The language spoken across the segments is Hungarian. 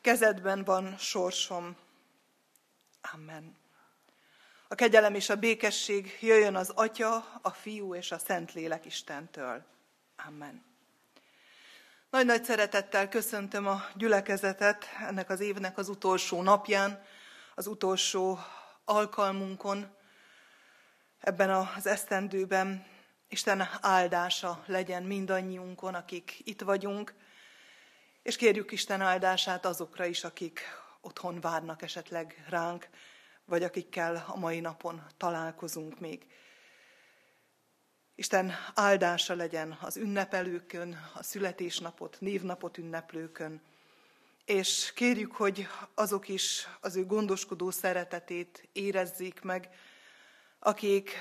kezedben van sorsom. Amen. A kegyelem és a békesség jöjjön az Atya, a Fiú és a Szentlélek Istentől. Amen. Nagy-nagy szeretettel köszöntöm a gyülekezetet ennek az évnek az utolsó napján, az utolsó alkalmunkon, ebben az esztendőben. Isten áldása legyen mindannyiunkon, akik itt vagyunk, és kérjük Isten áldását azokra is, akik otthon várnak esetleg ránk, vagy akikkel a mai napon találkozunk még. Isten áldása legyen az ünnepelőkön, a születésnapot, névnapot ünneplőkön, és kérjük, hogy azok is az ő gondoskodó szeretetét érezzék meg, akik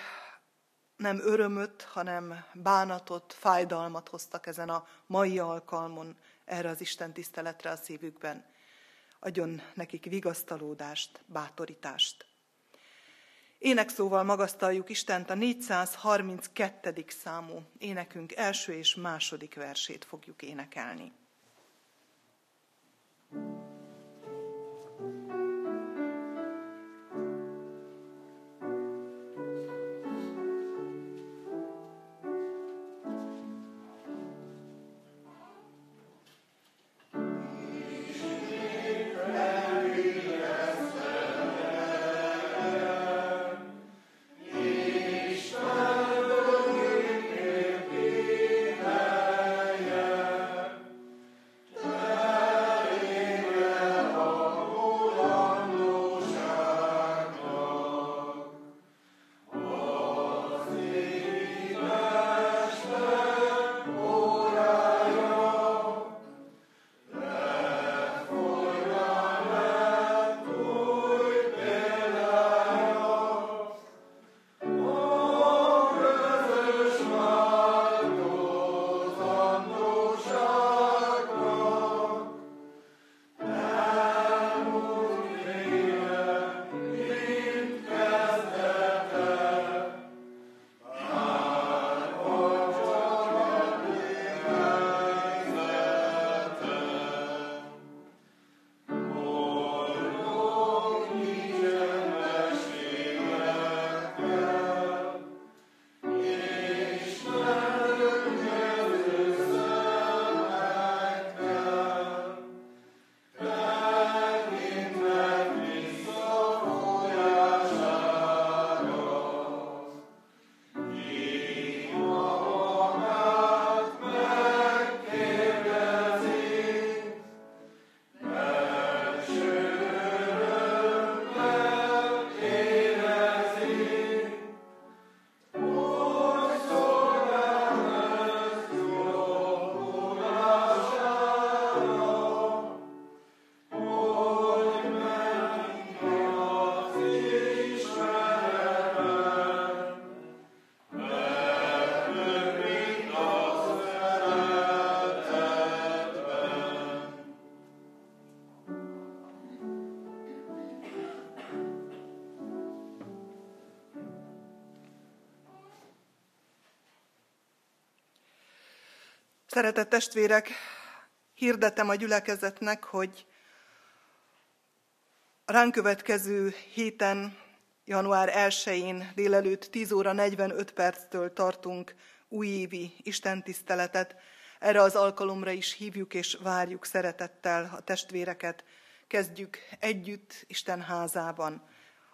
nem örömöt, hanem bánatot, fájdalmat hoztak ezen a mai alkalmon erre az Isten tiszteletre a szívükben. Adjon nekik vigasztalódást, bátorítást. Énekszóval magasztaljuk Istent a 432. számú énekünk első és második versét fogjuk énekelni. Szeretett testvérek, hirdetem a gyülekezetnek, hogy a ránk következő héten, január 1-én délelőtt 10 óra 45 perctől tartunk újévi istentiszteletet. Erre az alkalomra is hívjuk és várjuk szeretettel a testvéreket. Kezdjük együtt Isten házában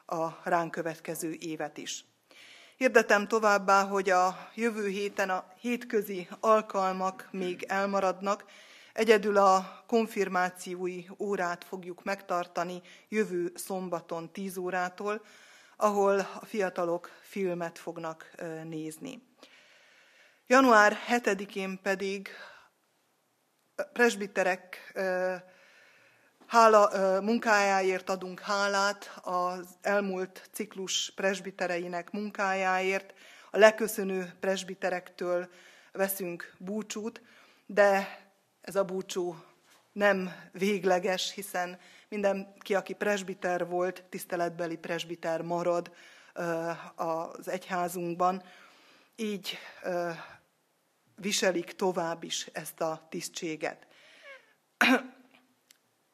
a ránk következő évet is. Hirdetem továbbá, hogy a jövő héten a hétközi alkalmak még elmaradnak, Egyedül a konfirmációi órát fogjuk megtartani jövő szombaton 10 órától, ahol a fiatalok filmet fognak nézni. Január 7-én pedig presbiterek Hála, munkájáért adunk hálát az elmúlt ciklus presbitereinek munkájáért. A leköszönő presbiterektől veszünk búcsút, de ez a búcsú nem végleges, hiszen mindenki, aki presbiter volt, tiszteletbeli presbiter marad az egyházunkban, így viselik tovább is ezt a tisztséget.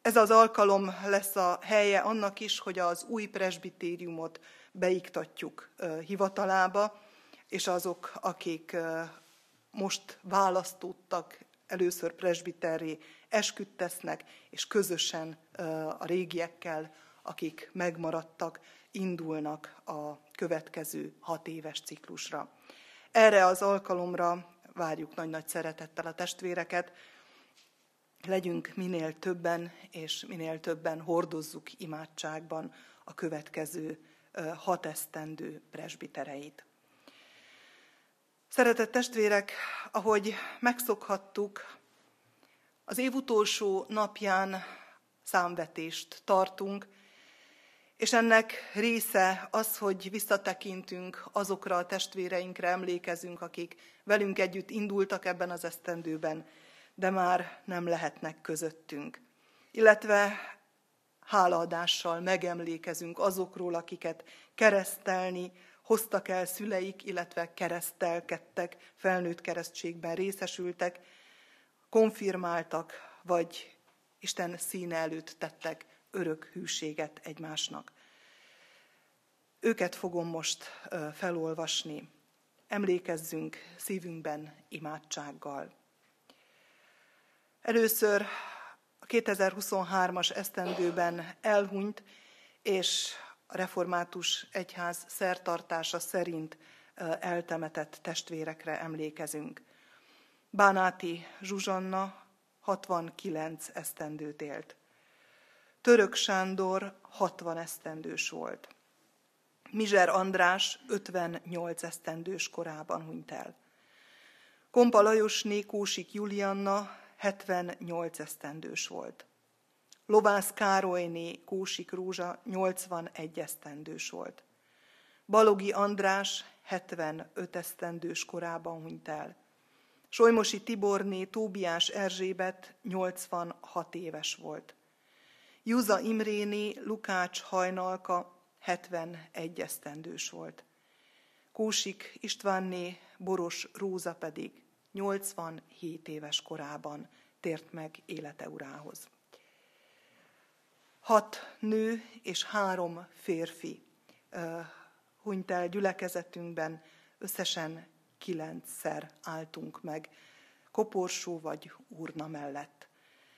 Ez az alkalom lesz a helye annak is, hogy az új presbitériumot beiktatjuk hivatalába, és azok, akik most választódtak először presbiterré, esküdtesznek, és közösen a régiekkel, akik megmaradtak, indulnak a következő hat éves ciklusra. Erre az alkalomra várjuk nagy-nagy szeretettel a testvéreket, legyünk minél többen, és minél többen hordozzuk imádságban a következő hat esztendő presbitereit. Szeretett testvérek, ahogy megszokhattuk, az év utolsó napján számvetést tartunk, és ennek része az, hogy visszatekintünk azokra a testvéreinkre, emlékezünk, akik velünk együtt indultak ebben az esztendőben, de már nem lehetnek közöttünk. Illetve hálaadással megemlékezünk azokról, akiket keresztelni hoztak el szüleik, illetve keresztelkedtek, felnőtt keresztségben részesültek, konfirmáltak, vagy Isten színe előtt tettek örök hűséget egymásnak. Őket fogom most felolvasni. Emlékezzünk szívünkben imádsággal. Először a 2023-as esztendőben elhunyt, és a református egyház szertartása szerint eltemetett testvérekre emlékezünk. Bánáti Zsuzsanna 69 esztendőt élt. Török Sándor 60 esztendős volt. Mizser András 58 esztendős korában hunyt el. Kompa Lajosné Kósik Julianna 78 esztendős volt. Lovász Károlyné Kósik Rózsa 81 esztendős volt. Balogi András 75 esztendős korában hunyt el. Solymosi Tiborné Tóbiás Erzsébet 86 éves volt. Juza Imréné Lukács Hajnalka 71 esztendős volt. Kósik Istvánné Boros Róza pedig 87 éves korában tért meg élete urához. Hat nő és három férfi uh, hunyt el gyülekezetünkben, összesen kilencszer álltunk meg, koporsó vagy urna mellett.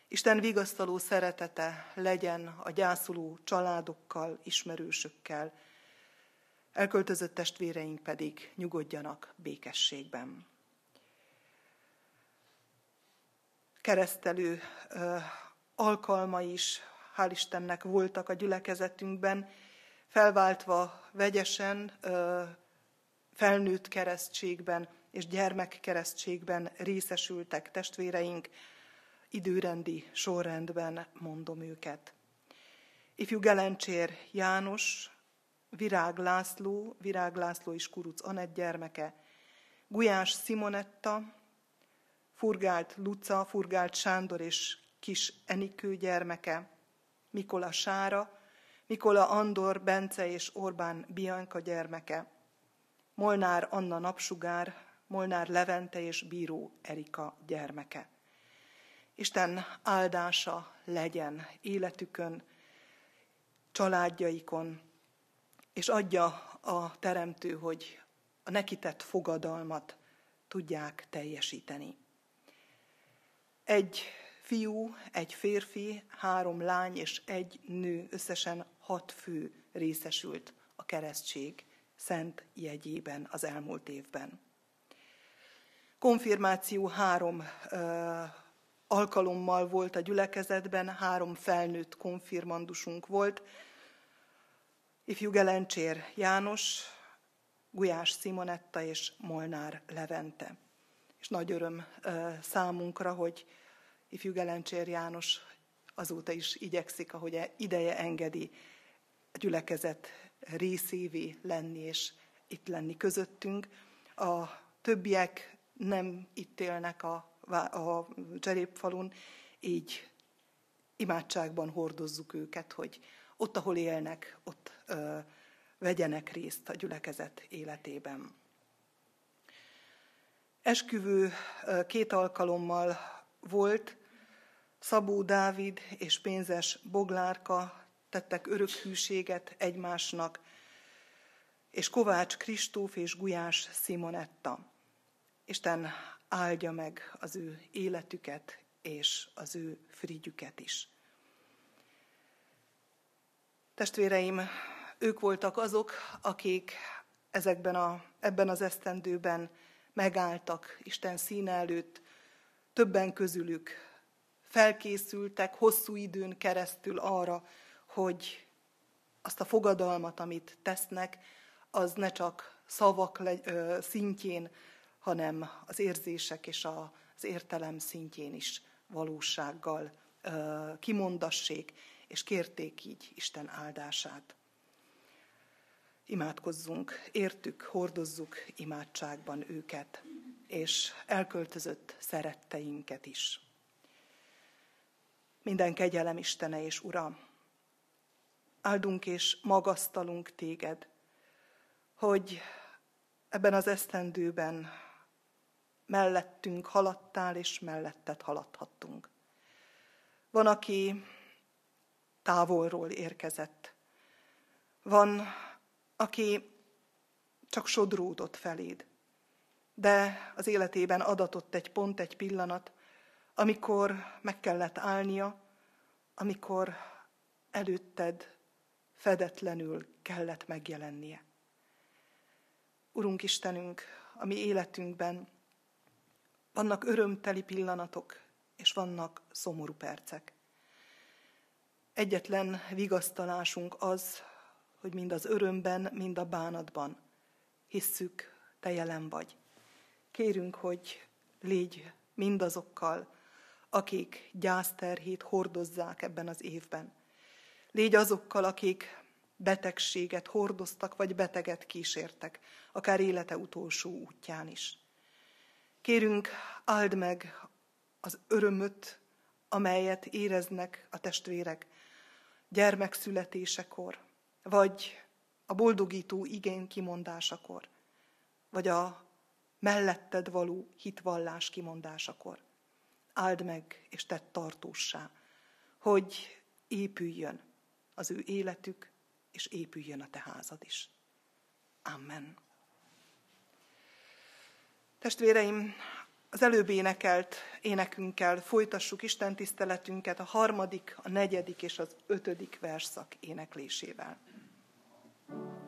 Isten vigasztaló szeretete legyen a gyászoló családokkal, ismerősökkel, elköltözött testvéreink pedig nyugodjanak békességben. Keresztelő alkalma is, hál' Istennek voltak a gyülekezetünkben, felváltva vegyesen, felnőtt keresztségben és gyermekkeresztségben részesültek testvéreink, időrendi sorrendben mondom őket. Ifjú Gelencsér János, Virág László, Virág László és Kuruc Anett gyermeke, Gulyás Simonetta, Furgált Luca, Furgált Sándor és Kis Enikő gyermeke, Mikola Sára, Mikola Andor, Bence és Orbán Bianka gyermeke, Molnár Anna Napsugár, Molnár Levente és Bíró Erika gyermeke. Isten áldása legyen életükön, családjaikon, és adja a Teremtő, hogy a nekitett fogadalmat tudják teljesíteni. Egy fiú, egy férfi, három lány és egy nő, összesen hat fő részesült a keresztség szent jegyében az elmúlt évben. Konfirmáció három ö, alkalommal volt a gyülekezetben, három felnőtt konfirmandusunk volt. Ifjú Gelencsér János, Gulyás Simonetta és Molnár Levente. És nagy öröm számunkra, hogy ifjú Gelencsér János azóta is igyekszik, ahogy e ideje engedi a gyülekezet részévé lenni és itt lenni közöttünk. A többiek nem itt élnek a, a cserépfalun, így imádságban hordozzuk őket, hogy ott, ahol élnek, ott ö, vegyenek részt a gyülekezet életében. Esküvő két alkalommal volt, Szabó Dávid és pénzes Boglárka tettek örök hűséget egymásnak, és Kovács Kristóf és Gulyás Simonetta. Isten áldja meg az ő életüket és az ő frigyüket is. Testvéreim, ők voltak azok, akik ezekben a, ebben az esztendőben megálltak Isten színe előtt, többen közülük felkészültek hosszú időn keresztül arra, hogy azt a fogadalmat, amit tesznek, az ne csak szavak szintjén, hanem az érzések és az értelem szintjén is valósággal kimondassék, és kérték így Isten áldását. Imádkozzunk, értük, hordozzuk imádságban őket, és elköltözött szeretteinket is. Minden kegyelem Istene és Ura, áldunk és magasztalunk téged, hogy ebben az esztendőben mellettünk haladtál, és melletted haladhattunk. Van, aki távolról érkezett. Van, aki csak sodródott feléd, de az életében adatott egy pont, egy pillanat, amikor meg kellett állnia, amikor előtted fedetlenül kellett megjelennie. Urunk Istenünk, a mi életünkben vannak örömteli pillanatok, és vannak szomorú percek. Egyetlen vigasztalásunk az, hogy mind az örömben, mind a bánatban hisszük, te jelen vagy. Kérünk, hogy légy mindazokkal, akik gyászterhét hordozzák ebben az évben. Légy azokkal, akik betegséget hordoztak, vagy beteget kísértek, akár élete utolsó útján is. Kérünk, áld meg az örömöt, amelyet éreznek a testvérek gyermekszületésekor, vagy a boldogító igény kimondásakor, vagy a melletted való hitvallás kimondásakor. Áld meg és tedd tartósá, hogy épüljön az ő életük, és épüljön a te házad is. Amen. Testvéreim, az előbb énekelt énekünkkel folytassuk Isten tiszteletünket a harmadik, a negyedik és az ötödik verszak éneklésével. Thank you.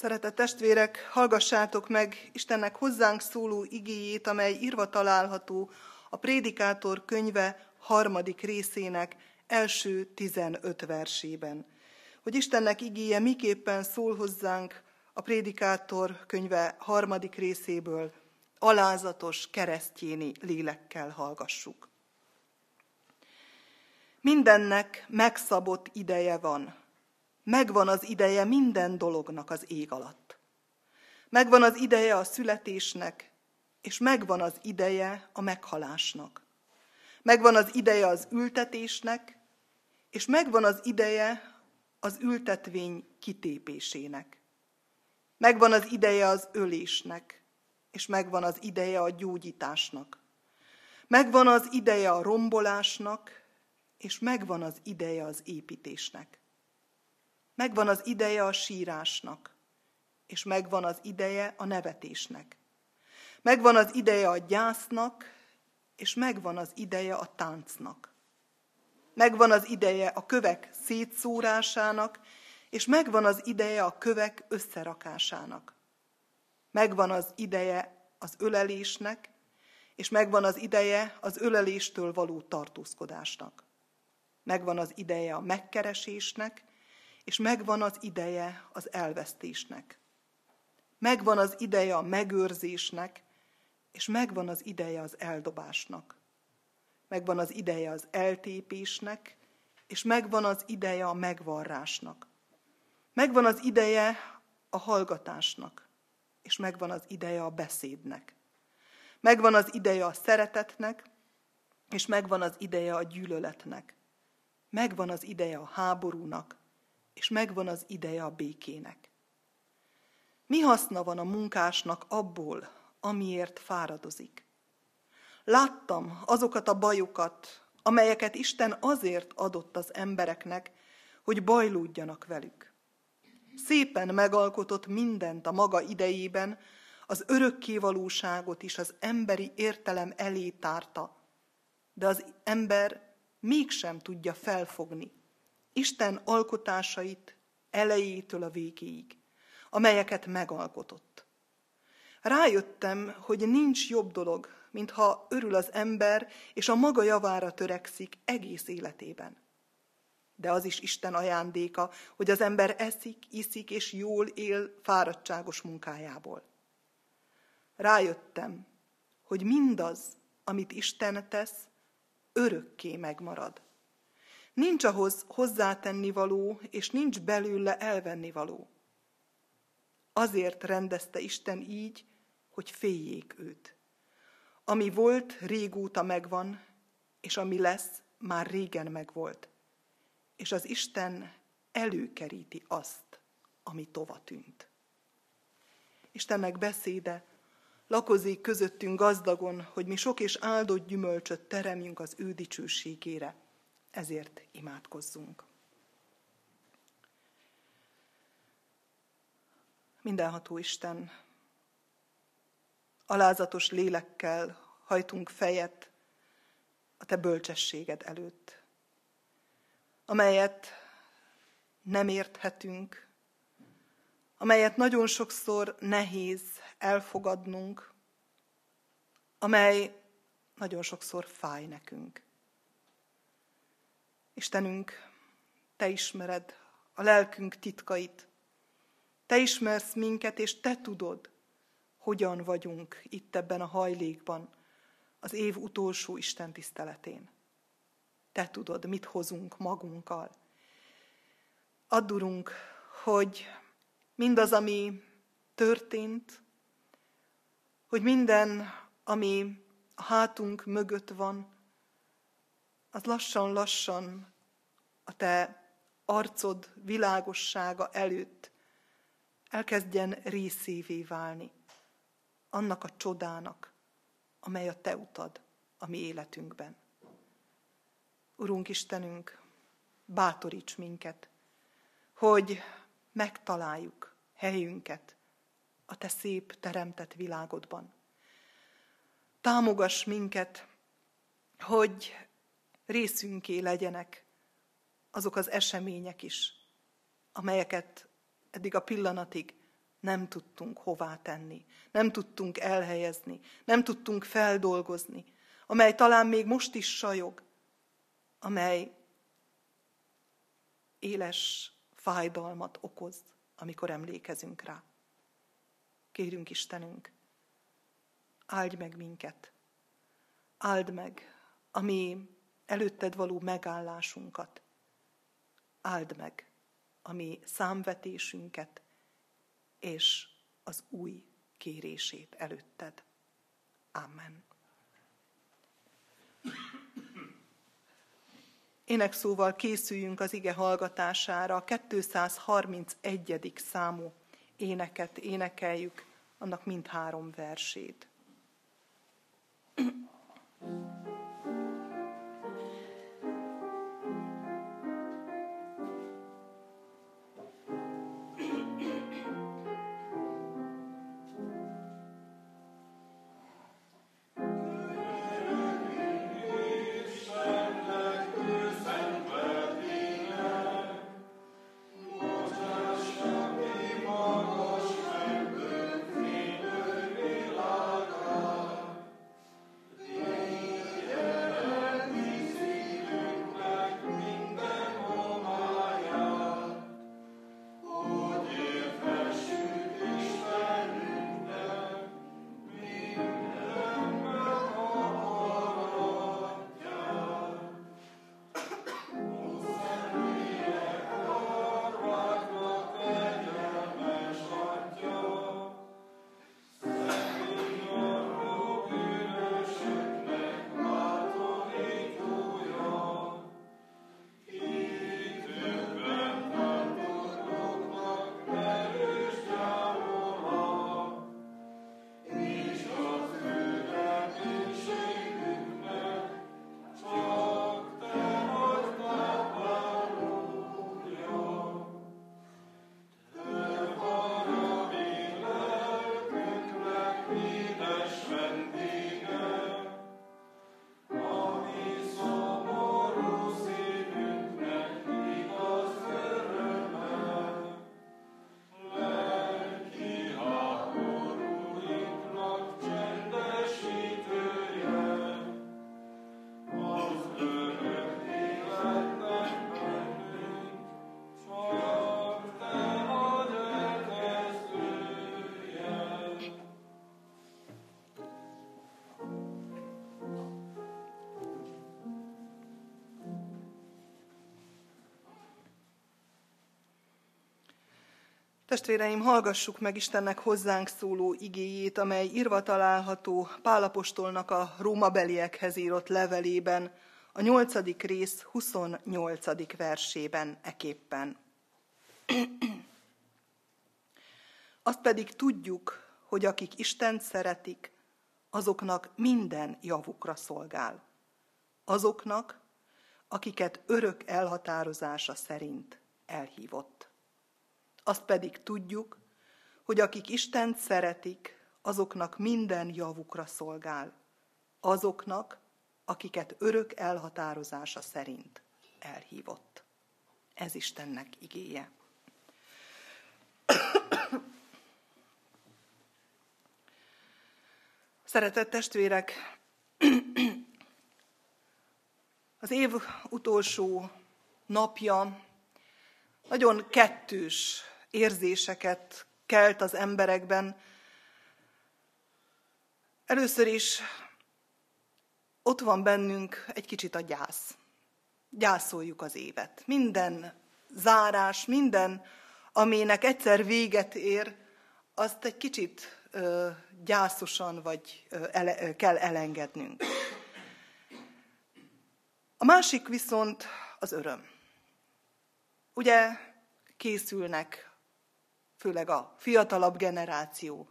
Szeretett testvérek, hallgassátok meg Istennek hozzánk szóló igéjét, amely írva található a Prédikátor könyve harmadik részének első 15 versében. Hogy Istennek igéje miképpen szól hozzánk a Prédikátor könyve harmadik részéből, alázatos keresztjéni lélekkel hallgassuk. Mindennek megszabott ideje van. Megvan az ideje minden dolognak az ég alatt. Megvan az ideje a születésnek, és megvan az ideje a meghalásnak. Megvan az ideje az ültetésnek, és megvan az ideje az ültetvény kitépésének. Megvan az ideje az ölésnek, és megvan az ideje a gyógyításnak. Megvan az ideje a rombolásnak, és megvan az ideje az építésnek. Megvan az ideje a sírásnak, és megvan az ideje a nevetésnek. Megvan az ideje a gyásznak, és megvan az ideje a táncnak. Megvan az ideje a kövek szétszórásának, és megvan az ideje a kövek összerakásának. Megvan az ideje az ölelésnek, és megvan az ideje az öleléstől való tartózkodásnak. Megvan az ideje a megkeresésnek, és megvan az ideje az elvesztésnek. Megvan az ideje a megőrzésnek, és megvan az ideje az eldobásnak. Megvan az ideje az eltépésnek, és megvan az ideje a megvarrásnak. Megvan az ideje a hallgatásnak, és megvan az ideje a beszédnek. Megvan az ideje a szeretetnek, és megvan az ideje a gyűlöletnek. Megvan az ideje a háborúnak, és megvan az ideje a békének. Mi haszna van a munkásnak abból, amiért fáradozik? Láttam azokat a bajokat, amelyeket Isten azért adott az embereknek, hogy bajlódjanak velük. Szépen megalkotott mindent a maga idejében, az örökkévalóságot is az emberi értelem elé tárta, de az ember mégsem tudja felfogni Isten alkotásait elejétől a végéig, amelyeket megalkotott. Rájöttem, hogy nincs jobb dolog, mintha örül az ember, és a maga javára törekszik egész életében. De az is Isten ajándéka, hogy az ember eszik, iszik és jól él fáradtságos munkájából. Rájöttem, hogy mindaz, amit Isten tesz, örökké megmarad. Nincs ahhoz hozzátenni való, és nincs belőle elvenni való. Azért rendezte Isten így, hogy féljék őt. Ami volt, régóta megvan, és ami lesz, már régen megvolt. És az Isten előkeríti azt, ami tova tűnt. Istennek beszéde lakozik közöttünk gazdagon, hogy mi sok és áldott gyümölcsöt teremjünk az ő dicsőségére. Ezért imádkozzunk. Mindenható Isten, alázatos lélekkel hajtunk fejet a Te bölcsességed előtt, amelyet nem érthetünk, amelyet nagyon sokszor nehéz elfogadnunk, amely nagyon sokszor fáj nekünk. Istenünk, Te ismered a lelkünk titkait, Te ismersz minket, és Te tudod, hogyan vagyunk itt ebben a hajlékban, az év utolsó Isten tiszteletén. Te tudod, mit hozunk magunkkal. Addurunk, hogy mindaz, ami történt, hogy minden, ami a hátunk mögött van, az lassan-lassan a te arcod világossága előtt elkezdjen részévé válni annak a csodának, amely a te utad a mi életünkben. Urunk Istenünk, bátoríts minket, hogy megtaláljuk helyünket a te szép teremtett világodban. Támogass minket, hogy részünké legyenek azok az események is, amelyeket eddig a pillanatig nem tudtunk hová tenni, nem tudtunk elhelyezni, nem tudtunk feldolgozni, amely talán még most is sajog, amely éles fájdalmat okoz, amikor emlékezünk rá. Kérünk Istenünk, áldj meg minket, áld meg a előtted való megállásunkat, áld meg a mi számvetésünket, és az új kérését előtted. Amen. Énekszóval készüljünk az ige hallgatására, a 231. számú éneket énekeljük, annak mindhárom versét. thank you Testvéreim, hallgassuk meg Istennek hozzánk szóló igéjét, amely írva található Pálapostolnak a Róma beliekhez írott levelében, a nyolcadik rész 28. versében eképpen. Azt pedig tudjuk, hogy akik Istent szeretik, azoknak minden javukra szolgál. Azoknak, akiket örök elhatározása szerint elhívott. Azt pedig tudjuk, hogy akik Istent szeretik, azoknak minden javukra szolgál. Azoknak, akiket örök elhatározása szerint elhívott. Ez Istennek igéje. Szeretett testvérek, az év utolsó napja nagyon kettős érzéseket kelt az emberekben. Először is ott van bennünk egy kicsit a gyász. Gyászoljuk az évet. Minden zárás, minden, aminek egyszer véget ér, azt egy kicsit ö, gyászosan vagy ö, ele, ö, kell elengednünk. A másik viszont az öröm. Ugye készülnek főleg a fiatalabb generáció,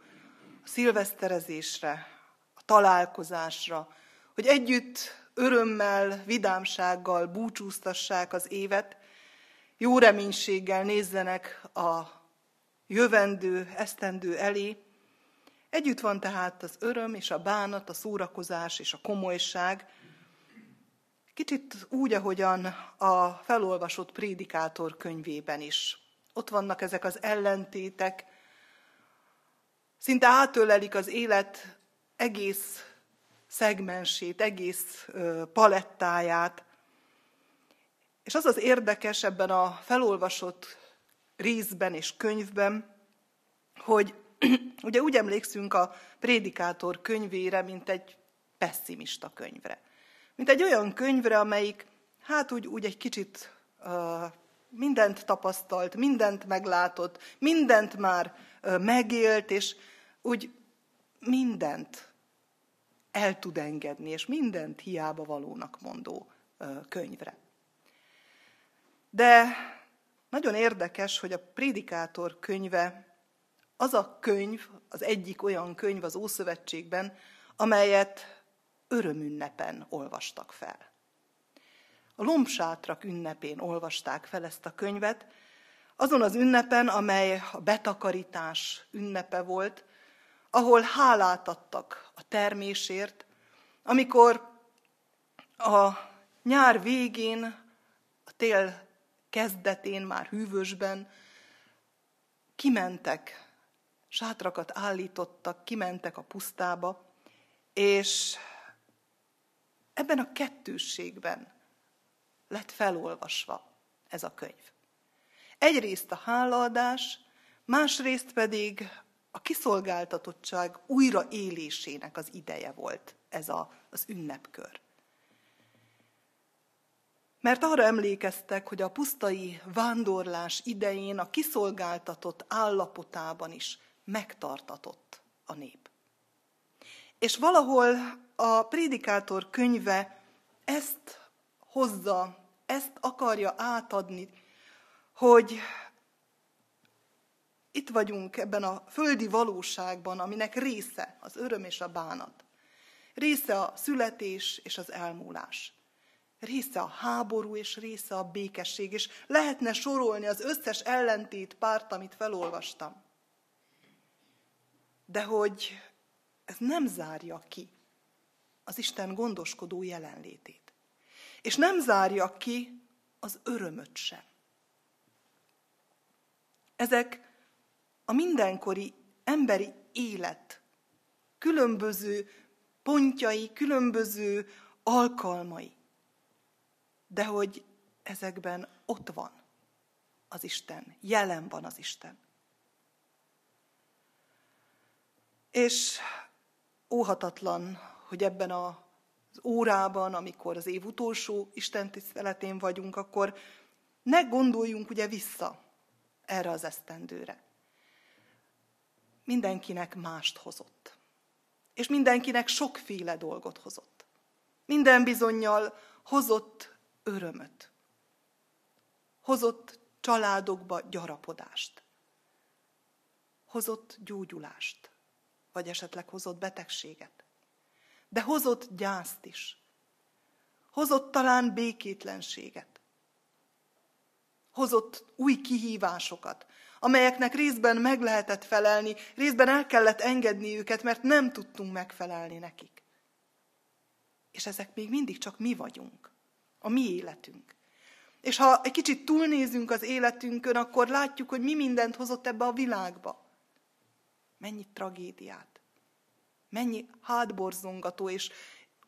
a szilveszterezésre, a találkozásra, hogy együtt örömmel, vidámsággal búcsúztassák az évet, jó reménységgel nézzenek a jövendő, esztendő elé. Együtt van tehát az öröm és a bánat, a szórakozás és a komolyság, kicsit úgy, ahogyan a felolvasott prédikátor könyvében is ott vannak ezek az ellentétek, Szinte átölelik az élet egész szegmensét, egész palettáját. És az az érdekes ebben a felolvasott részben és könyvben, hogy ugye úgy emlékszünk a prédikátor könyvére, mint egy pessimista könyvre. Mint egy olyan könyvre, amelyik hát úgy, úgy egy kicsit uh, mindent tapasztalt, mindent meglátott, mindent már megélt, és úgy mindent el tud engedni, és mindent hiába valónak mondó könyvre. De nagyon érdekes, hogy a prédikátor könyve az a könyv, az egyik olyan könyv az Ószövetségben, amelyet örömünnepen olvastak fel. A lombsátrak ünnepén olvasták fel ezt a könyvet, azon az ünnepen, amely a betakarítás ünnepe volt, ahol hálát adtak a termésért, amikor a nyár végén, a tél kezdetén, már hűvösben kimentek, sátrakat állítottak, kimentek a pusztába, és ebben a kettősségben lett felolvasva ez a könyv. Egyrészt a hálaadás, másrészt pedig a kiszolgáltatottság újraélésének az ideje volt ez a, az ünnepkör. Mert arra emlékeztek, hogy a pusztai vándorlás idején a kiszolgáltatott állapotában is megtartatott a nép. És valahol a prédikátor könyve ezt hozza, ezt akarja átadni, hogy itt vagyunk ebben a földi valóságban, aminek része az öröm és a bánat. Része a születés és az elmúlás. Része a háború és része a békesség, és lehetne sorolni az összes ellentét párt, amit felolvastam. De hogy ez nem zárja ki az Isten gondoskodó jelenlétét. És nem zárja ki az örömöt sem. Ezek a mindenkori emberi élet különböző pontjai, különböző alkalmai. De hogy ezekben ott van az Isten, jelen van az Isten. És óhatatlan, hogy ebben az órában, amikor az év utolsó Isten tiszteletén vagyunk, akkor ne gondoljunk ugye vissza erre az esztendőre. Mindenkinek mást hozott. És mindenkinek sokféle dolgot hozott. Minden bizonyal hozott örömöt. Hozott családokba gyarapodást. Hozott gyógyulást vagy esetleg hozott betegséget. De hozott gyászt is. Hozott talán békétlenséget. Hozott új kihívásokat, amelyeknek részben meg lehetett felelni, részben el kellett engedni őket, mert nem tudtunk megfelelni nekik. És ezek még mindig csak mi vagyunk, a mi életünk. És ha egy kicsit túlnézünk az életünkön, akkor látjuk, hogy mi mindent hozott ebbe a világba. Mennyi tragédiát, mennyi hátborzongató, és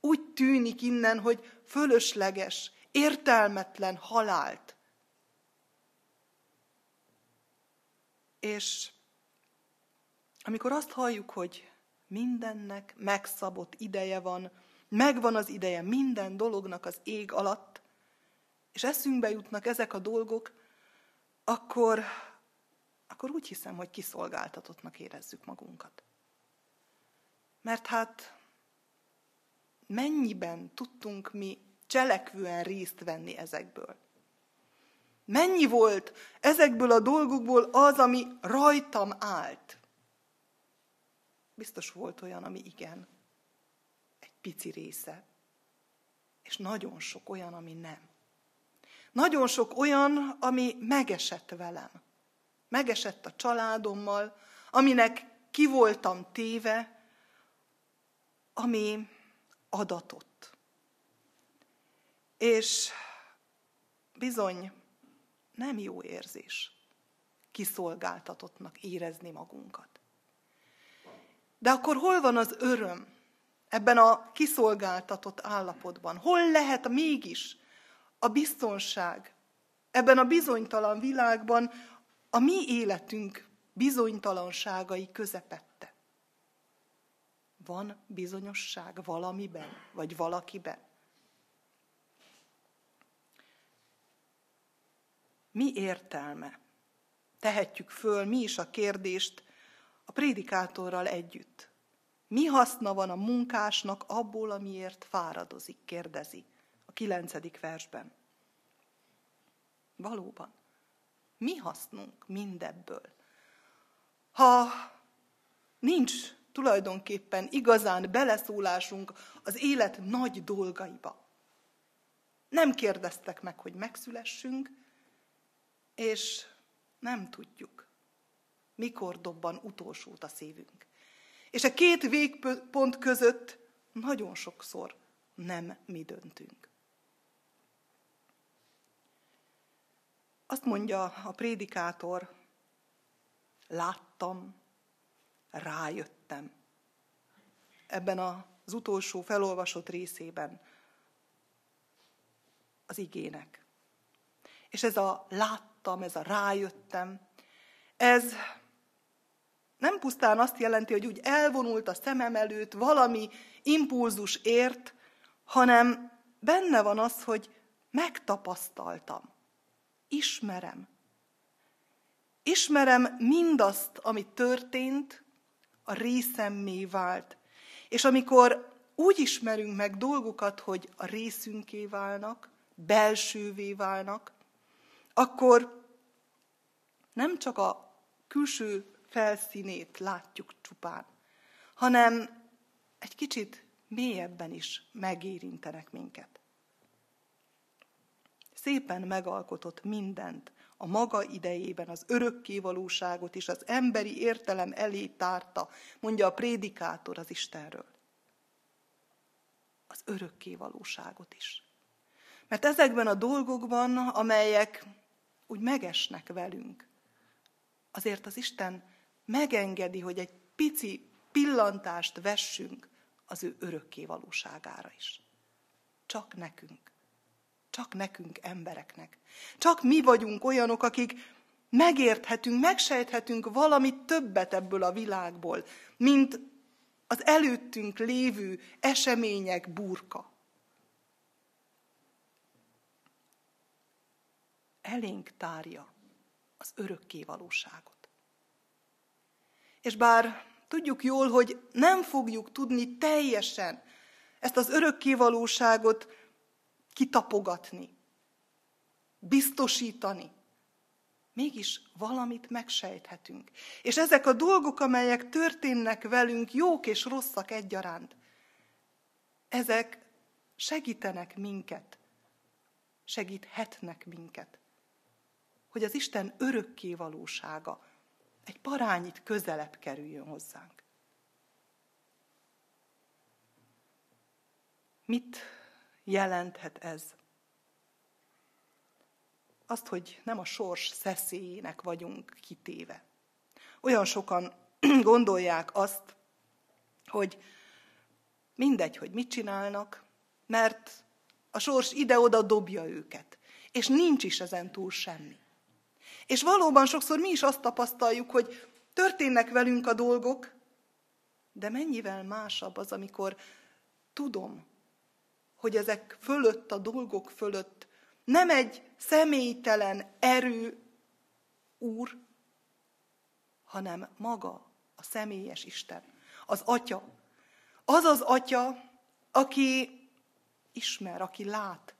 úgy tűnik innen, hogy fölösleges, értelmetlen halált. És amikor azt halljuk, hogy mindennek megszabott ideje van, megvan az ideje minden dolognak az ég alatt, és eszünkbe jutnak ezek a dolgok, akkor akkor úgy hiszem, hogy kiszolgáltatottnak érezzük magunkat. Mert hát mennyiben tudtunk mi cselekvően részt venni ezekből? Mennyi volt ezekből a dolgokból az, ami rajtam állt? Biztos volt olyan, ami igen. Egy pici része. És nagyon sok olyan, ami nem. Nagyon sok olyan, ami megesett velem megesett a családommal, aminek ki voltam téve, ami adatott. És bizony nem jó érzés kiszolgáltatottnak érezni magunkat. De akkor hol van az öröm ebben a kiszolgáltatott állapotban? Hol lehet mégis a biztonság ebben a bizonytalan világban a mi életünk bizonytalanságai közepette? Van bizonyosság valamiben, vagy valakiben? Mi értelme? Tehetjük föl mi is a kérdést a prédikátorral együtt. Mi haszna van a munkásnak abból, amiért fáradozik, kérdezi a kilencedik versben. Valóban, mi hasznunk mindebből? Ha nincs tulajdonképpen igazán beleszólásunk az élet nagy dolgaiba, nem kérdeztek meg, hogy megszülessünk, és nem tudjuk, mikor dobban utolsót a szívünk. És a két végpont között nagyon sokszor nem mi döntünk. Azt mondja a prédikátor, láttam, rájöttem. Ebben az utolsó felolvasott részében az igének. És ez a láttam, ez a rájöttem, ez nem pusztán azt jelenti, hogy úgy elvonult a szemem előtt valami impulzus ért, hanem benne van az, hogy megtapasztaltam, ismerem. Ismerem mindazt, ami történt, a részemmé vált. És amikor úgy ismerünk meg dolgokat, hogy a részünké válnak, belsővé válnak, akkor nem csak a külső felszínét látjuk csupán, hanem egy kicsit mélyebben is megérintenek minket. Szépen megalkotott mindent, a maga idejében az örökké valóságot is az emberi értelem elé tárta, mondja a prédikátor az Istenről. Az örökké valóságot is. Mert ezekben a dolgokban, amelyek úgy megesnek velünk, azért az Isten megengedi, hogy egy pici pillantást vessünk az ő örökké valóságára is. Csak nekünk. Csak nekünk embereknek. Csak mi vagyunk olyanok, akik megérthetünk, megsejthetünk valamit többet ebből a világból, mint az előttünk lévő események burka. Elénk tárja az örökké valóságot. És bár tudjuk jól, hogy nem fogjuk tudni teljesen ezt az örökkévalóságot kitapogatni, biztosítani, mégis valamit megsejthetünk. És ezek a dolgok, amelyek történnek velünk, jók és rosszak egyaránt, ezek segítenek minket, segíthetnek minket, hogy az Isten örökké valósága egy parányit közelebb kerüljön hozzánk. Mit jelenthet ez? Azt, hogy nem a sors szeszélyének vagyunk kitéve. Olyan sokan gondolják azt, hogy mindegy, hogy mit csinálnak, mert a sors ide-oda dobja őket, és nincs is ezen túl semmi. És valóban sokszor mi is azt tapasztaljuk, hogy történnek velünk a dolgok, de mennyivel másabb az, amikor tudom, hogy ezek fölött, a dolgok fölött nem egy személytelen erő úr, hanem maga a személyes Isten, az Atya. Az az Atya, aki ismer, aki lát,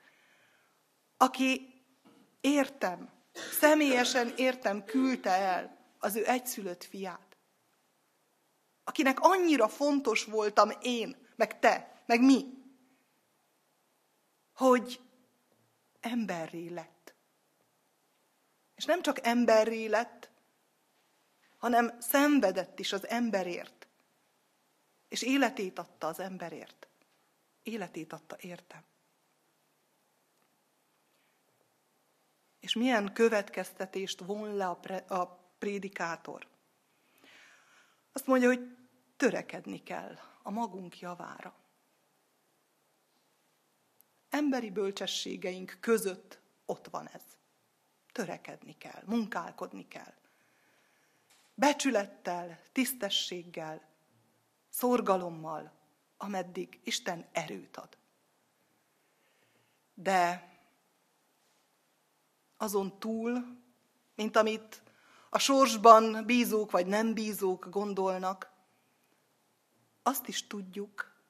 aki értem, Személyesen értem, küldte el az ő egyszülött fiát, akinek annyira fontos voltam én, meg te, meg mi, hogy emberré lett. És nem csak emberré lett, hanem szenvedett is az emberért. És életét adta az emberért. Életét adta értem. És milyen következtetést von le a, pre, a prédikátor? Azt mondja, hogy törekedni kell a magunk javára. Emberi bölcsességeink között ott van ez. Törekedni kell, munkálkodni kell. Becsülettel, tisztességgel, szorgalommal, ameddig Isten erőt ad. De azon túl, mint amit a sorsban bízók vagy nem bízók gondolnak, azt is tudjuk,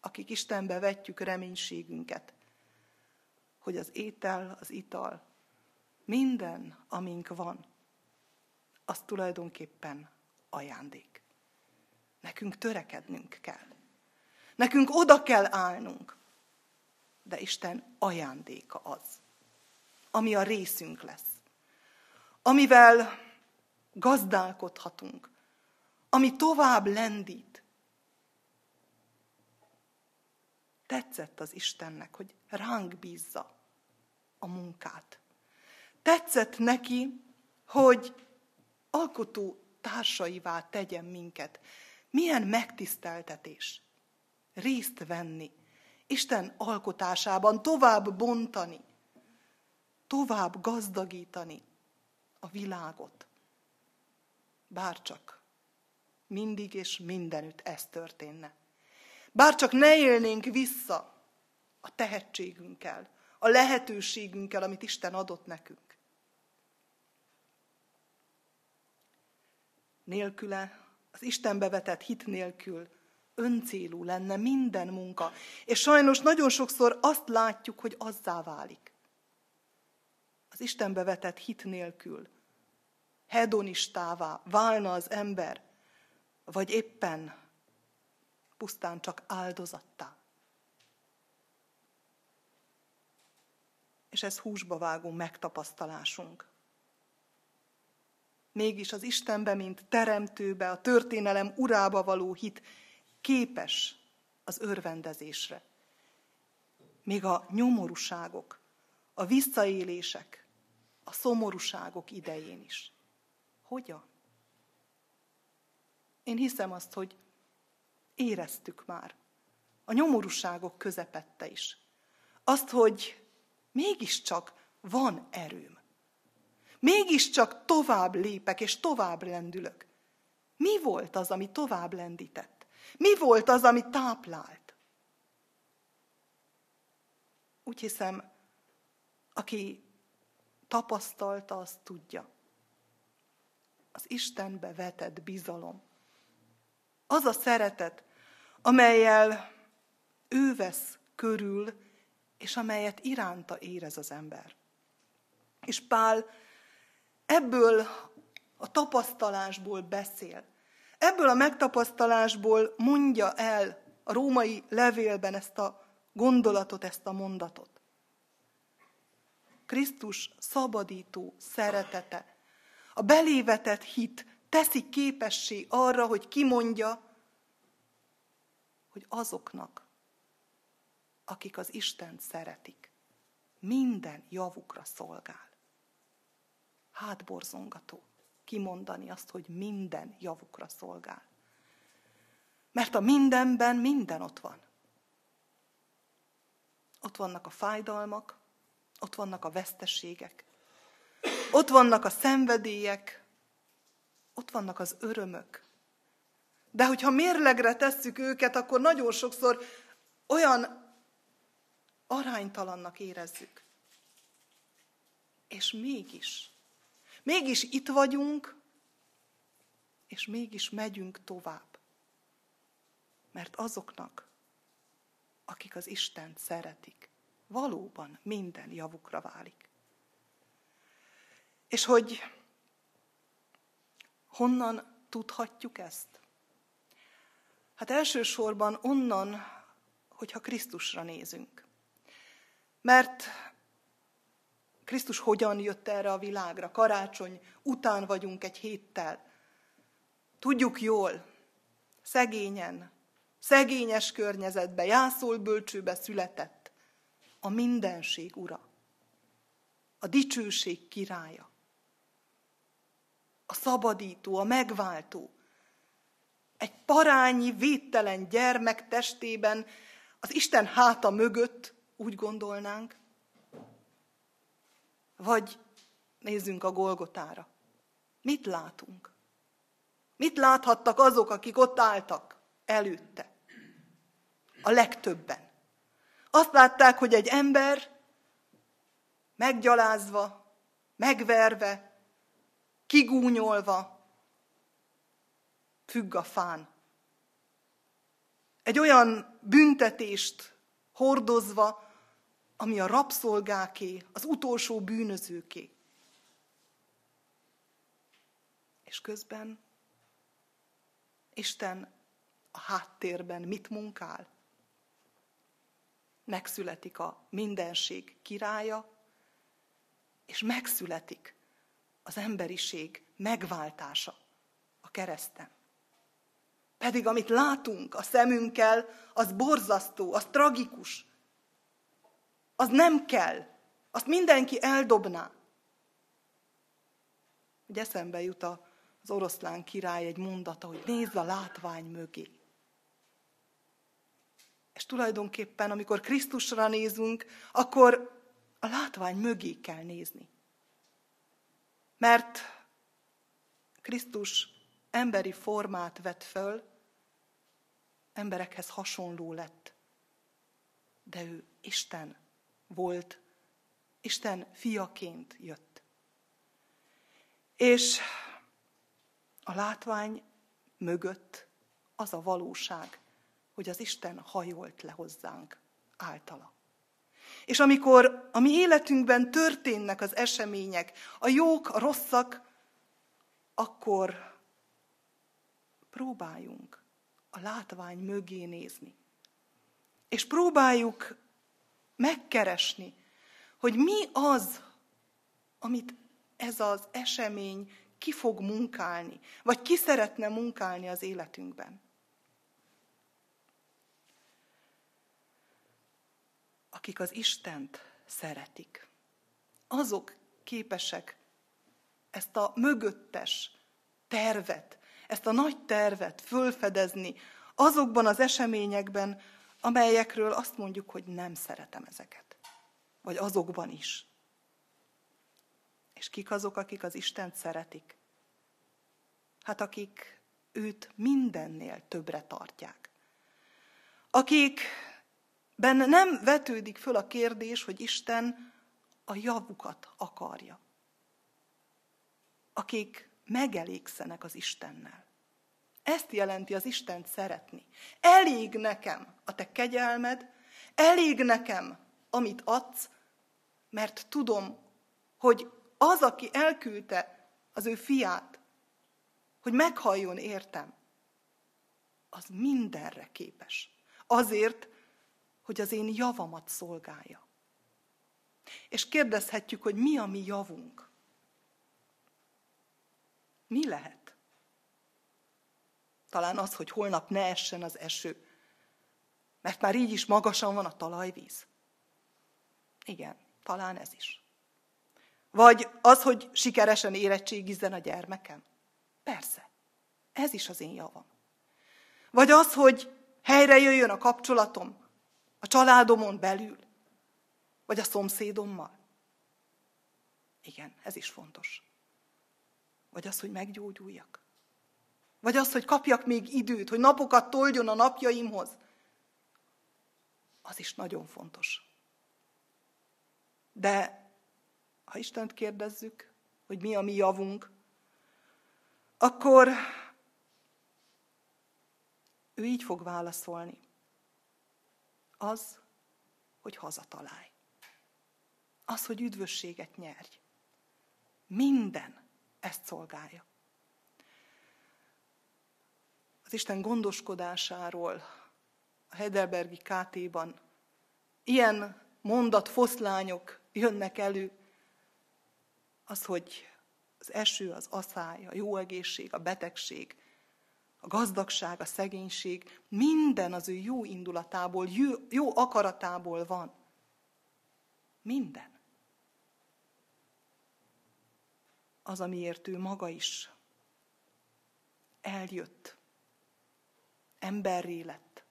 akik Istenbe vetjük reménységünket, hogy az étel, az ital, minden, amink van, az tulajdonképpen ajándék. Nekünk törekednünk kell. Nekünk oda kell állnunk. De Isten ajándéka az, ami a részünk lesz. Amivel gazdálkodhatunk, ami tovább lendít. Tetszett az Istennek, hogy ránk bízza munkát. Tetszett neki, hogy alkotó társaivá tegyen minket. Milyen megtiszteltetés részt venni, Isten alkotásában tovább bontani, tovább gazdagítani a világot. Bárcsak mindig és mindenütt ez történne. Bárcsak ne élnénk vissza a tehetségünkkel, a lehetőségünkkel, amit Isten adott nekünk. Nélküle, az Istenbe vetett hit nélkül öncélú lenne minden munka. És sajnos nagyon sokszor azt látjuk, hogy azzá válik. Az Istenbe vetett hit nélkül hedonistává válna az ember, vagy éppen pusztán csak áldozattá. És ez húsba vágó megtapasztalásunk. Mégis az Istenbe, mint teremtőbe, a történelem urába való hit képes az örvendezésre. Még a nyomorúságok, a visszaélések, a szomorúságok idején is. Hogyan? Én hiszem azt, hogy éreztük már a nyomorúságok közepette is. Azt, hogy mégiscsak van erőm. Mégiscsak tovább lépek és tovább lendülök. Mi volt az, ami tovább lendített? Mi volt az, ami táplált? Úgy hiszem, aki tapasztalta, azt tudja. Az Istenbe vetett bizalom. Az a szeretet, amelyel ő vesz körül, és amelyet iránta érez az ember. És Pál ebből a tapasztalásból beszél. Ebből a megtapasztalásból mondja el a római levélben ezt a gondolatot, ezt a mondatot. Krisztus szabadító szeretete, a belévetett hit teszi képessé arra, hogy kimondja, hogy azoknak, akik az Istent szeretik, minden javukra szolgál. Hátborzongató kimondani azt, hogy minden javukra szolgál. Mert a mindenben minden ott van. Ott vannak a fájdalmak, ott vannak a veszteségek, ott vannak a szenvedélyek, ott vannak az örömök. De hogyha mérlegre tesszük őket, akkor nagyon sokszor olyan aránytalannak érezzük. És mégis Mégis itt vagyunk, és mégis megyünk tovább. Mert azoknak, akik az Istent szeretik, valóban minden javukra válik. És hogy honnan tudhatjuk ezt? Hát elsősorban onnan, hogyha Krisztusra nézünk. Mert Krisztus hogyan jött erre a világra? Karácsony után vagyunk egy héttel. Tudjuk jól, szegényen, szegényes környezetbe, jászol bölcsőbe született a mindenség ura, a dicsőség királya, a szabadító, a megváltó. egy parányi, védtelen gyermek testében, az Isten háta mögött, úgy gondolnánk. Vagy nézzünk a Golgotára. Mit látunk? Mit láthattak azok, akik ott álltak előtte? A legtöbben. Azt látták, hogy egy ember meggyalázva, megverve, kigúnyolva, függ a fán. Egy olyan büntetést hordozva, ami a rabszolgáké, az utolsó bűnözőké. És közben Isten a háttérben mit munkál? Megszületik a mindenség királya, és megszületik az emberiség megváltása a kereszten. Pedig amit látunk a szemünkkel, az borzasztó, az tragikus. Az nem kell. Azt mindenki eldobná. Ugye eszembe jut az oroszlán király egy mondata, hogy nézz a látvány mögé. És tulajdonképpen, amikor Krisztusra nézünk, akkor a látvány mögé kell nézni. Mert Krisztus emberi formát vett föl, emberekhez hasonló lett. De ő Isten volt, Isten fiaként jött. És a látvány mögött az a valóság, hogy az Isten hajolt le hozzánk általa. És amikor a mi életünkben történnek az események, a jók, a rosszak, akkor próbáljunk a látvány mögé nézni. És próbáljuk megkeresni, hogy mi az, amit ez az esemény ki fog munkálni, vagy ki szeretne munkálni az életünkben. Akik az Istent szeretik, azok képesek ezt a mögöttes tervet, ezt a nagy tervet fölfedezni azokban az eseményekben, amelyekről azt mondjuk, hogy nem szeretem ezeket. Vagy azokban is. És kik azok, akik az Istent szeretik? Hát akik őt mindennél többre tartják. Akik benne nem vetődik föl a kérdés, hogy Isten a javukat akarja. Akik megelégszenek az Istennel. Ezt jelenti az Istent szeretni. Elég nekem a te kegyelmed, elég nekem, amit adsz, mert tudom, hogy az, aki elküldte az ő fiát, hogy meghalljon értem, az mindenre képes. Azért, hogy az én javamat szolgálja. És kérdezhetjük, hogy mi a mi javunk. Mi lehet? Talán az, hogy holnap ne essen az eső, mert már így is magasan van a talajvíz. Igen, talán ez is. Vagy az, hogy sikeresen érettségizzen a gyermekem. Persze, ez is az én javam. Vagy az, hogy helyre jöjjön a kapcsolatom a családomon belül, vagy a szomszédommal. Igen, ez is fontos. Vagy az, hogy meggyógyuljak. Vagy az, hogy kapjak még időt, hogy napokat toljon a napjaimhoz. Az is nagyon fontos. De ha Istent kérdezzük, hogy mi a mi javunk, akkor ő így fog válaszolni. Az, hogy hazatalálj. Az, hogy üdvösséget nyerj. Minden ezt szolgálja. Az Isten gondoskodásáról a Heidelbergi KT-ban ilyen mondat foszlányok jönnek elő, az, hogy az eső, az aszály, a jó egészség, a betegség, a gazdagság, a szegénység, minden az ő jó indulatából, jó, jó akaratából van. Minden. Az, amiért ő maga is eljött emberré lett,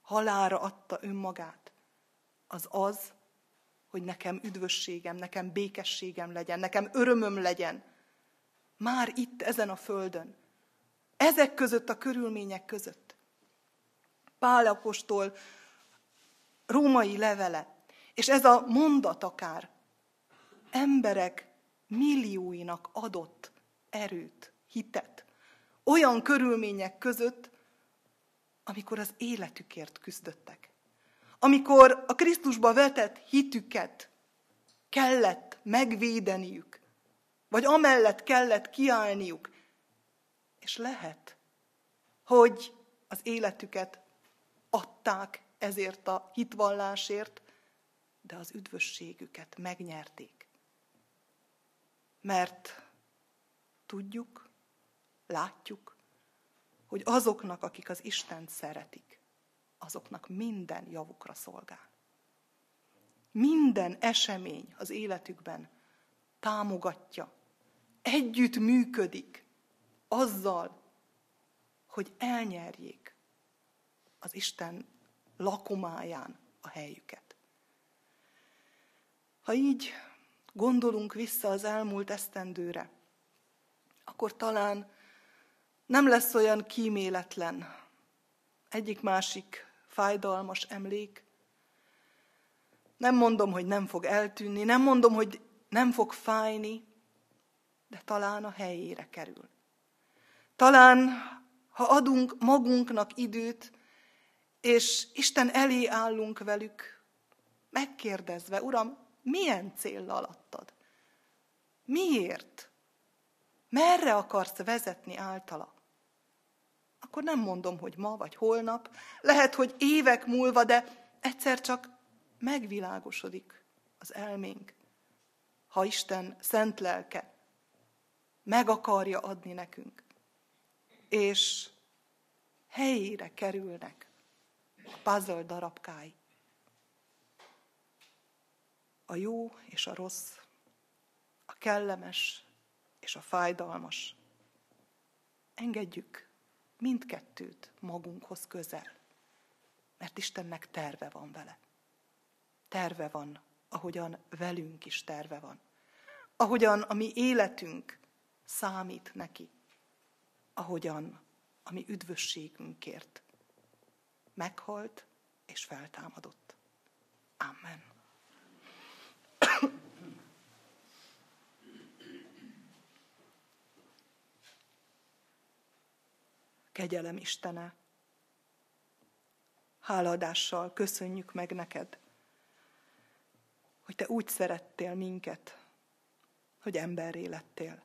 halára adta önmagát, az az, hogy nekem üdvösségem, nekem békességem legyen, nekem örömöm legyen. Már itt, ezen a földön. Ezek között a körülmények között. Pál apostol római levele, és ez a mondat akár emberek millióinak adott erőt, hitet. Olyan körülmények között, amikor az életükért küzdöttek. Amikor a Krisztusba vetett hitüket kellett megvédeniük, vagy amellett kellett kiállniuk. És lehet, hogy az életüket adták ezért a hitvallásért, de az üdvösségüket megnyerték. Mert tudjuk, látjuk, hogy azoknak, akik az Istent szeretik, azoknak minden javukra szolgál. Minden esemény az életükben támogatja, együtt működik azzal, hogy elnyerjék az Isten lakomáján a helyüket. Ha így gondolunk vissza az elmúlt esztendőre, akkor talán nem lesz olyan kíméletlen egyik-másik fájdalmas emlék. Nem mondom, hogy nem fog eltűnni, nem mondom, hogy nem fog fájni, de talán a helyére kerül. Talán, ha adunk magunknak időt, és Isten elé állunk velük, megkérdezve, Uram, milyen cél alattad? Miért? Merre akarsz vezetni általa? Akkor nem mondom, hogy ma vagy holnap, lehet, hogy évek múlva, de egyszer csak megvilágosodik az elménk. Ha Isten szent lelke meg akarja adni nekünk, és helyére kerülnek a puzzle darabkái. A jó és a rossz, a kellemes és a fájdalmas. Engedjük mindkettőt magunkhoz közel, mert Istennek terve van vele. Terve van, ahogyan velünk is terve van. Ahogyan a mi életünk számít neki. Ahogyan a mi üdvösségünkért meghalt és feltámadott. Amen. Kegyelem Istene, hálaadással köszönjük meg neked, hogy te úgy szerettél minket, hogy emberré lettél.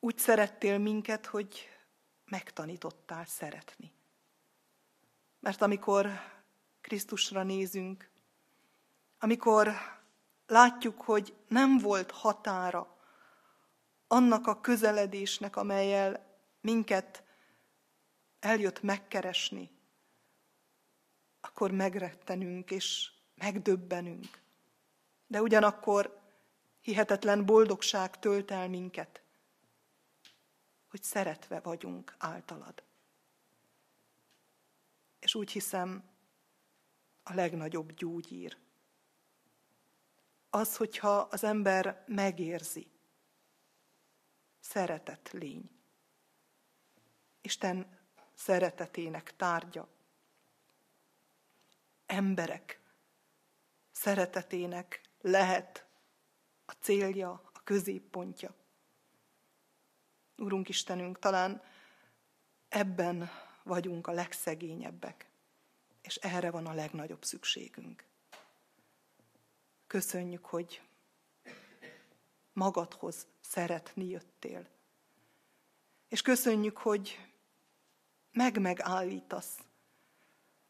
Úgy szerettél minket, hogy megtanítottál szeretni. Mert amikor Krisztusra nézünk, amikor látjuk, hogy nem volt határa annak a közeledésnek, amelyel minket eljött megkeresni, akkor megrettenünk és megdöbbenünk. De ugyanakkor hihetetlen boldogság tölt el minket, hogy szeretve vagyunk általad. És úgy hiszem, a legnagyobb gyógyír. Az, hogyha az ember megérzi, szeretett lény. Isten szeretetének tárgya. Emberek szeretetének lehet a célja, a középpontja. Urunk Istenünk, talán ebben vagyunk a legszegényebbek, és erre van a legnagyobb szükségünk. Köszönjük, hogy magadhoz szeretni jöttél. És köszönjük, hogy meg-megállítasz,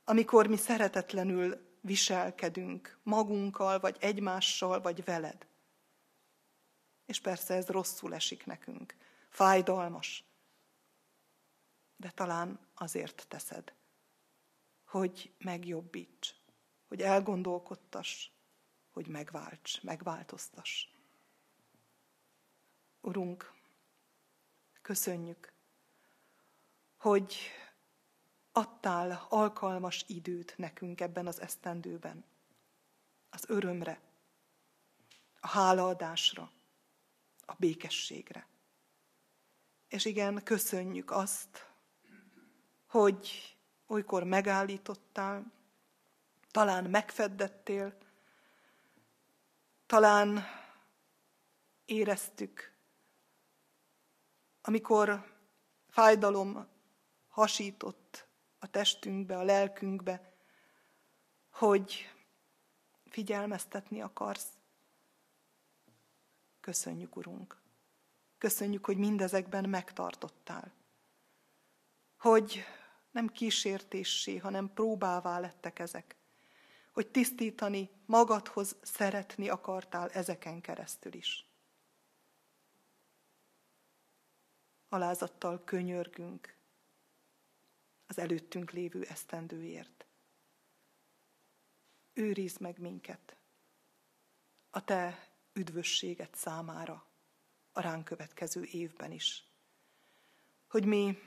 amikor mi szeretetlenül viselkedünk magunkkal, vagy egymással, vagy veled. És persze ez rosszul esik nekünk, fájdalmas. De talán azért teszed, hogy megjobbíts, hogy elgondolkodtass, hogy megválts, megváltoztass. Urunk, köszönjük, hogy adtál alkalmas időt nekünk ebben az esztendőben. Az örömre, a hálaadásra, a békességre. És igen, köszönjük azt, hogy olykor megállítottál, talán megfeddettél, talán éreztük, amikor fájdalom hasított a testünkbe, a lelkünkbe, hogy figyelmeztetni akarsz. Köszönjük, Urunk. Köszönjük, hogy mindezekben megtartottál. Hogy nem kísértéssé, hanem próbává lettek ezek. Hogy tisztítani, magadhoz szeretni akartál ezeken keresztül is. Alázattal könyörgünk az előttünk lévő esztendőért. Őrizd meg minket a te üdvösséget számára a ránk következő évben is. Hogy mi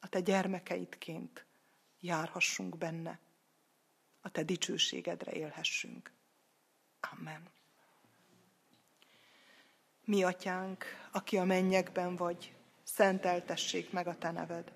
a te gyermekeidként járhassunk benne, a te dicsőségedre élhessünk. Amen. Mi, atyánk, aki a mennyekben vagy, szenteltessék meg a te neved.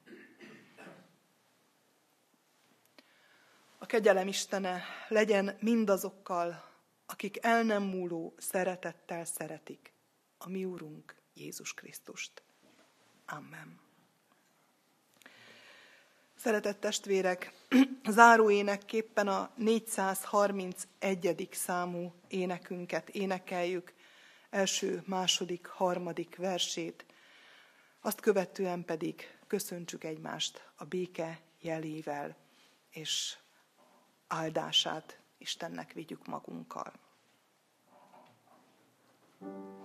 A kegyelem Istene legyen mindazokkal, akik el nem múló szeretettel szeretik a mi Úrunk Jézus Krisztust. Amen. Szeretett testvérek, záró énekképpen a 431. számú énekünket énekeljük, első, második, harmadik versét, azt követően pedig köszöntsük egymást a béke jelével, és áldását Istennek vigyük magunkkal. thank you